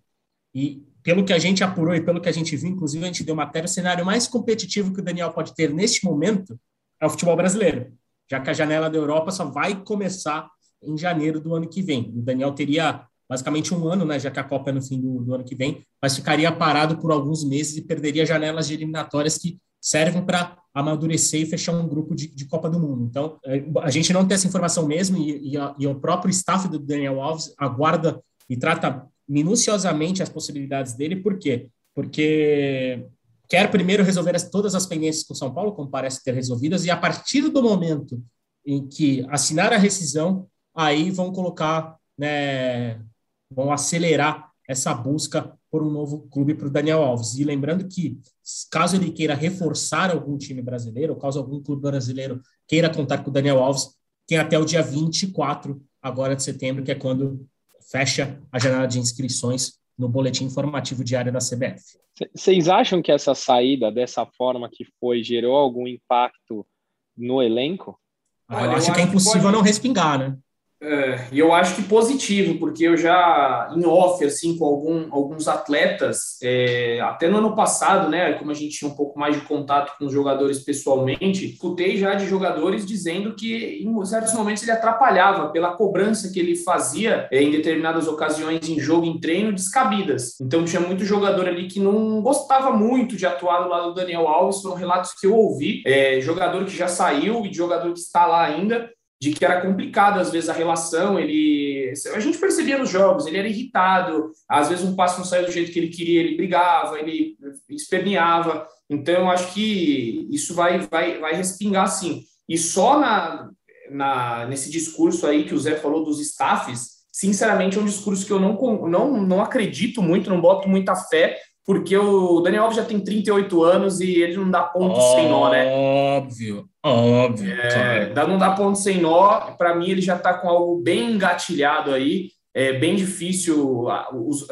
E pelo que a gente apurou e pelo que a gente viu, inclusive a gente deu matéria, o cenário mais competitivo que o Daniel pode ter neste momento é o futebol brasileiro, já que a janela da Europa só vai começar em janeiro do ano que vem. O Daniel teria basicamente um ano, né, já que a Copa é no fim do, do, ano que vem, mas ficaria parado por alguns meses e perderia janelas de eliminatórias que servem para amadurecer e fechar um grupo de, de, Copa do Mundo. Então, é, a gente não tem essa informação mesmo e, e, a, e o próprio staff do Daniel Alves aguarda e trata minuciosamente as possibilidades dele, por quê? Porque quer primeiro resolver as, todas as pendências com São Paulo, como parece ter resolvidas, e a partir do momento em que assinar a rescisão, aí vão colocar né, vão acelerar essa busca por um novo clube para o Daniel Alves. E lembrando que, caso ele queira reforçar algum time brasileiro, ou caso algum clube brasileiro queira contar com o Daniel Alves, tem até o dia 24 agora de setembro, que é quando fecha a janela de inscrições no boletim informativo diário da CBF. Vocês acham que essa saída dessa forma que foi gerou algum impacto no elenco? Ah, eu, eu acho que é impossível pode... não respingar, né? É, e eu acho que positivo, porque eu já, em off, assim, com algum, alguns atletas, é, até no ano passado, né, como a gente tinha um pouco mais de contato com os jogadores pessoalmente, escutei já de jogadores dizendo que em certos momentos ele atrapalhava pela cobrança que ele fazia é, em determinadas ocasiões em jogo, em treino, descabidas. Então tinha muito jogador ali que não gostava muito de atuar do lado do Daniel Alves, foram relatos que eu ouvi, é, jogador que já saiu e jogador que está lá ainda, de que era complicado às vezes a relação, ele a gente percebia nos jogos, ele era irritado, às vezes um passo não saía do jeito que ele queria, ele brigava, ele esperneava. Então acho que isso vai vai vai respingar sim. E só na, na nesse discurso aí que o Zé falou dos staffs, sinceramente é um discurso que eu não não não acredito muito, não boto muita fé, porque o Daniel Alves já tem 38 anos e ele não dá ponto óbvio, sem nó, né? Óbvio, óbvio. É, claro. Não dá ponto sem nó. Para mim, ele já está com algo bem engatilhado aí. É bem difícil.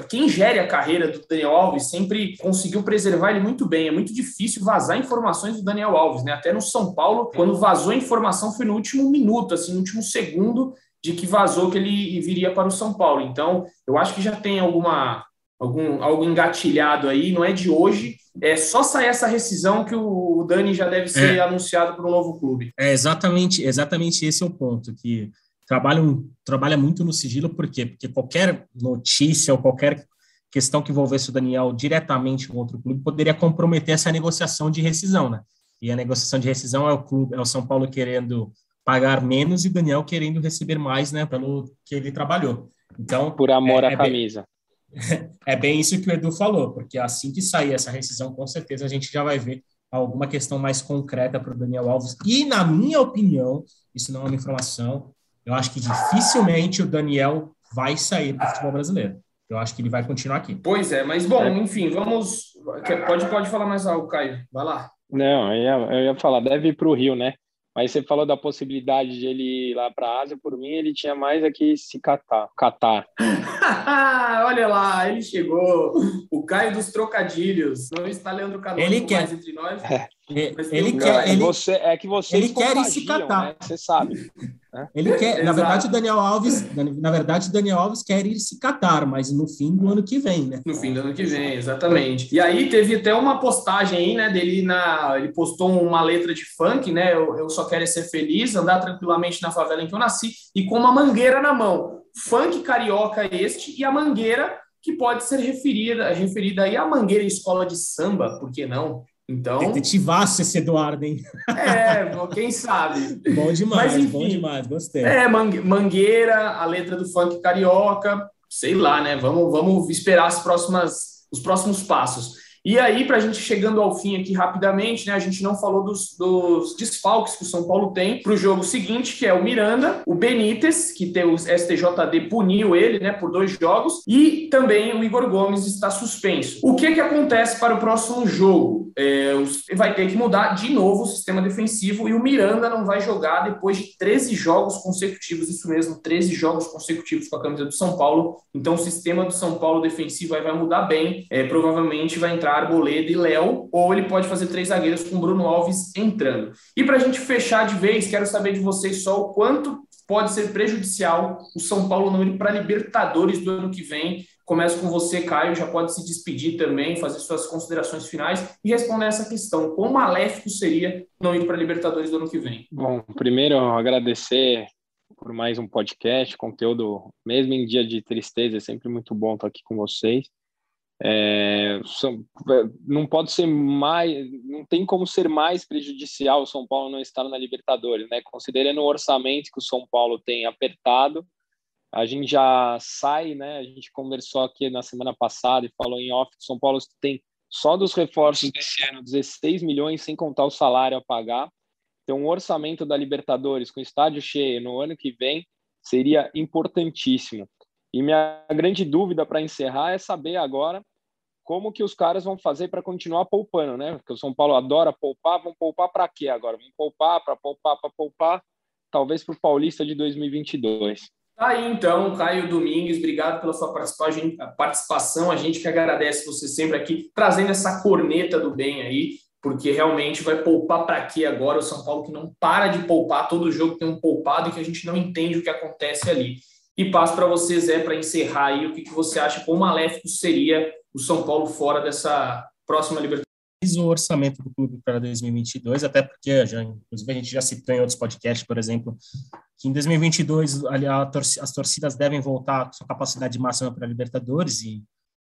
Quem gere a carreira do Daniel Alves sempre conseguiu preservar ele muito bem. É muito difícil vazar informações do Daniel Alves, né? Até no São Paulo, quando vazou a informação, foi no último minuto, assim, no último segundo de que vazou que ele viria para o São Paulo. Então, eu acho que já tem alguma algum, algo engatilhado aí, não é de hoje. É só sair essa rescisão que o Dani já deve ser é. anunciado para um novo clube. É exatamente, exatamente esse é o ponto, que trabalham, trabalha muito no sigilo, por quê? Porque qualquer notícia ou qualquer questão que envolvesse o Daniel diretamente com outro clube poderia comprometer essa negociação de rescisão, né? E a negociação de rescisão é o clube, é o São Paulo querendo pagar menos e o Daniel querendo receber mais, né, pelo que ele trabalhou. Então, por amor é, à é camisa. é bem isso que o Edu falou, porque assim que sair essa rescisão, com certeza a gente já vai ver alguma questão mais concreta para o Daniel Alves. E, na minha opinião, isso não é uma informação, eu acho que dificilmente o Daniel vai sair do futebol brasileiro. Eu acho que ele vai continuar aqui. Pois é, mas bom, enfim, vamos. Pode, pode falar mais algo, Caio. Vai lá. Não, eu ia, eu ia falar, deve ir para o Rio, né? Mas você falou da possibilidade de ele ir lá para a Ásia, por mim ele tinha mais aqui se catar. catar. Olha lá, ele chegou. O Caio dos trocadilhos. Não está Leandro Canoso ele quer. mais entre nós. É. Ele quer, ele, você, é que você ele quer ir se catar. Né? Você sabe. Ele quer, na verdade, o Daniel Alves, na verdade, o Daniel Alves quer ir se catar, mas no fim do ano que vem, né? No fim do ano que vem, exatamente. E aí teve até uma postagem aí, né, dele na, ele postou uma letra de funk, né? Eu, eu só quero ser feliz, andar tranquilamente na favela em que eu nasci e com uma mangueira na mão. Funk carioca este e a mangueira que pode ser referida, referida aí à mangueira escola de samba, por que não? Então. Detetivaço esse Eduardo, hein? É, quem sabe. bom demais, Mas, enfim, bom demais, gostei. É, Mangueira, a letra do funk carioca, sei lá, né? Vamos, vamos esperar as próximas, os próximos passos. E aí, para a gente chegando ao fim aqui rapidamente, né, a gente não falou dos, dos desfalques que o São Paulo tem para o jogo seguinte, que é o Miranda, o Benítez, que tem o STJD puniu ele né, por dois jogos, e também o Igor Gomes está suspenso. O que, que acontece para o próximo jogo? É, vai ter que mudar de novo o sistema defensivo e o Miranda não vai jogar depois de 13 jogos consecutivos, isso mesmo, 13 jogos consecutivos com a camisa do São Paulo. Então o sistema do São Paulo defensivo vai mudar bem, é, provavelmente vai entrar Arboleda e Léo, ou ele pode fazer três zagueiros com Bruno Alves entrando. E para a gente fechar de vez, quero saber de vocês só o quanto pode ser prejudicial o São Paulo não ir para Libertadores do ano que vem. Começo com você, Caio, já pode se despedir também, fazer suas considerações finais e responder essa questão. Quão maléfico seria não ir para Libertadores do ano que vem? Bom, primeiro agradecer por mais um podcast, conteúdo, mesmo em dia de tristeza, é sempre muito bom estar aqui com vocês. É, são, não pode ser mais, não tem como ser mais prejudicial o São Paulo não estar na Libertadores, né? Considerando o orçamento que o São Paulo tem apertado, a gente já sai, né? A gente conversou aqui na semana passada e falou em off que o São Paulo tem só dos reforços desse ano 16 milhões, sem contar o salário a pagar. Então, o orçamento da Libertadores com estádio cheio no ano que vem seria importantíssimo. E minha grande dúvida para encerrar é saber agora como que os caras vão fazer para continuar poupando, né? Porque o São Paulo adora poupar, vão poupar para quê agora? Vão poupar para poupar para poupar, talvez para o Paulista de 2022. Tá aí então, Caio Domingues, obrigado pela sua participação. A gente que agradece você sempre aqui, trazendo essa corneta do bem aí, porque realmente vai poupar para quê agora? O São Paulo que não para de poupar, todo jogo tem um poupado e que a gente não entende o que acontece ali. E passo para você, Zé, para encerrar aí, o que, que você acha, quão maléfico seria o São Paulo fora dessa próxima Libertadores? o orçamento do clube para 2022, até porque, já, inclusive, a gente já citou em outros podcasts, por exemplo, que em 2022 as torcidas devem voltar com sua capacidade máxima para a Libertadores e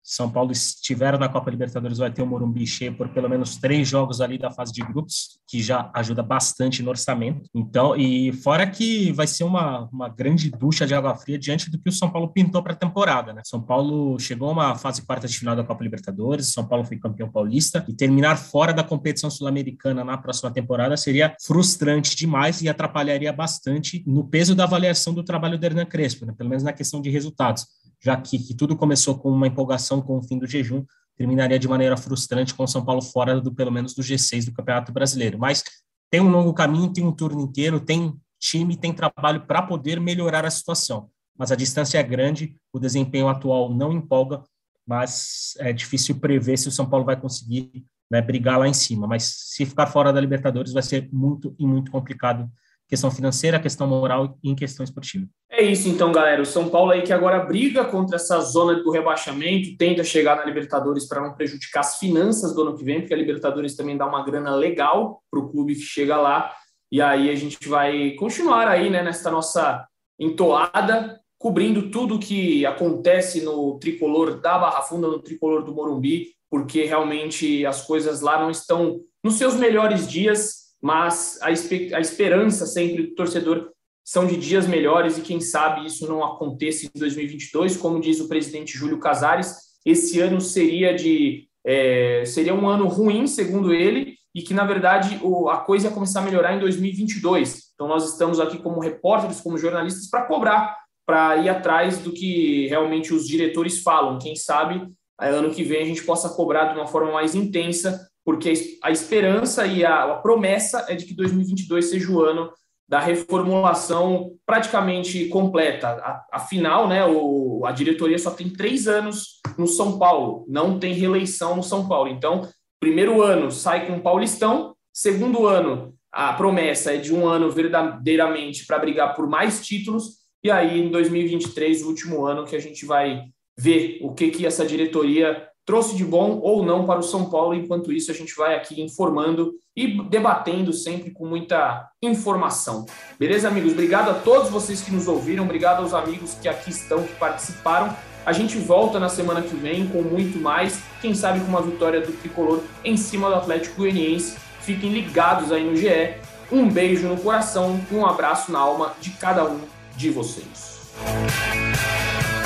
são Paulo estiver na Copa Libertadores, vai ter o Morumbi cheio por pelo menos três jogos ali da fase de grupos, que já ajuda bastante no orçamento. Então, e fora que vai ser uma, uma grande ducha de água fria diante do que o São Paulo pintou para a temporada, né? São Paulo chegou a uma fase quarta de final da Copa Libertadores, São Paulo foi campeão paulista, e terminar fora da competição sul-americana na próxima temporada seria frustrante demais e atrapalharia bastante no peso da avaliação do trabalho do Hernan Crespo, né? pelo menos na questão de resultados já que, que tudo começou com uma empolgação com o fim do jejum, terminaria de maneira frustrante com o São Paulo fora do pelo menos do G6 do Campeonato Brasileiro. Mas tem um longo caminho, tem um turno inteiro, tem time, tem trabalho para poder melhorar a situação. Mas a distância é grande, o desempenho atual não empolga, mas é difícil prever se o São Paulo vai conseguir né, brigar lá em cima. Mas se ficar fora da Libertadores vai ser muito e muito complicado questão financeira, questão moral e em questão esportiva. É isso então, galera. O São Paulo aí que agora briga contra essa zona do rebaixamento, tenta chegar na Libertadores para não prejudicar as finanças do ano que vem, porque a Libertadores também dá uma grana legal para o clube que chega lá. E aí a gente vai continuar aí, né, nessa nossa entoada, cobrindo tudo que acontece no tricolor da Barra Funda, no tricolor do Morumbi, porque realmente as coisas lá não estão nos seus melhores dias mas a, a esperança sempre do torcedor são de dias melhores e quem sabe isso não aconteça em 2022, como diz o presidente Júlio Casares, esse ano seria de é, seria um ano ruim, segundo ele, e que na verdade o, a coisa ia começar a melhorar em 2022. Então nós estamos aqui como repórteres, como jornalistas para cobrar, para ir atrás do que realmente os diretores falam. Quem sabe ano que vem a gente possa cobrar de uma forma mais intensa porque a esperança e a, a promessa é de que 2022 seja o ano da reformulação praticamente completa. Afinal, né, o, a diretoria só tem três anos no São Paulo, não tem reeleição no São Paulo. Então, primeiro ano sai com o Paulistão, segundo ano a promessa é de um ano verdadeiramente para brigar por mais títulos, e aí em 2023, o último ano, que a gente vai ver o que, que essa diretoria trouxe de bom ou não para o São Paulo. Enquanto isso, a gente vai aqui informando e debatendo sempre com muita informação. Beleza, amigos? Obrigado a todos vocês que nos ouviram, obrigado aos amigos que aqui estão, que participaram. A gente volta na semana que vem com muito mais, quem sabe com uma vitória do tricolor em cima do Atlético Goianiense. Fiquem ligados aí no GE. Um beijo no coração um abraço na alma de cada um de vocês.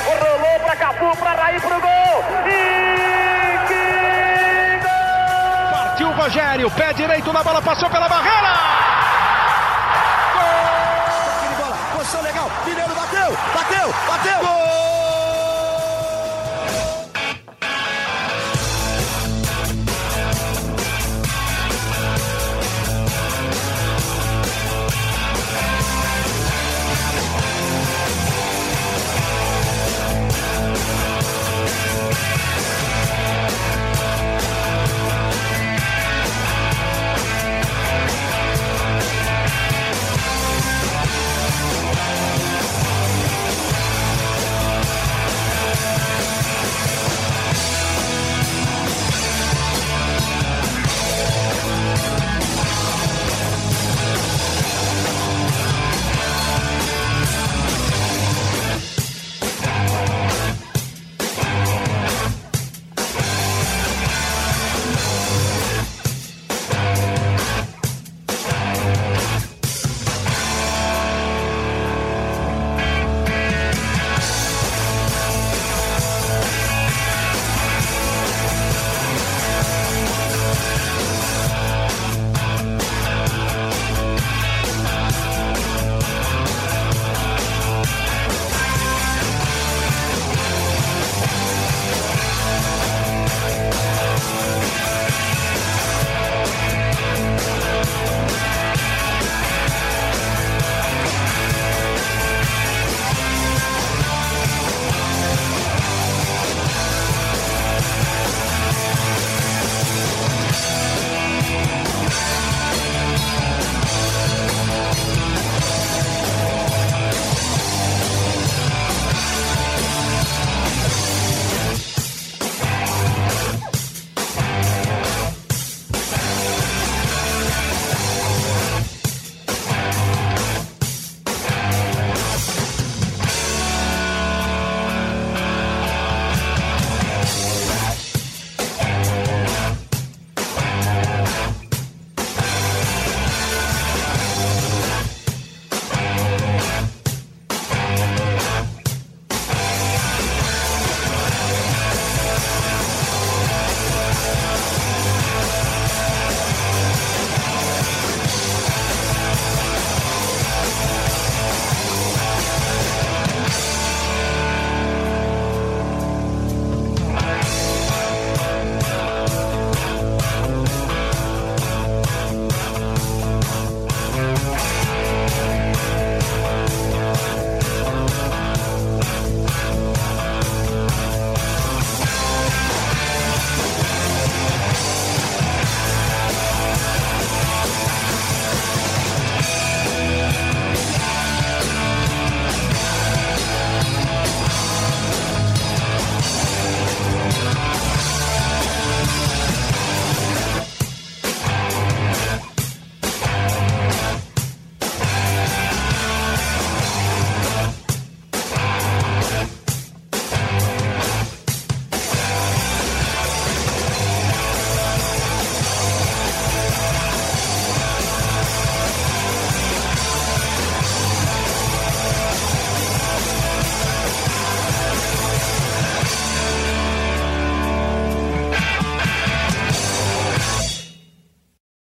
Rolou para Cafu, para Raí, gol! E! O Rogério, pé direito na bola, passou pela barreira! Gol! Bola, posição legal, Mineiro bateu, bateu, bateu!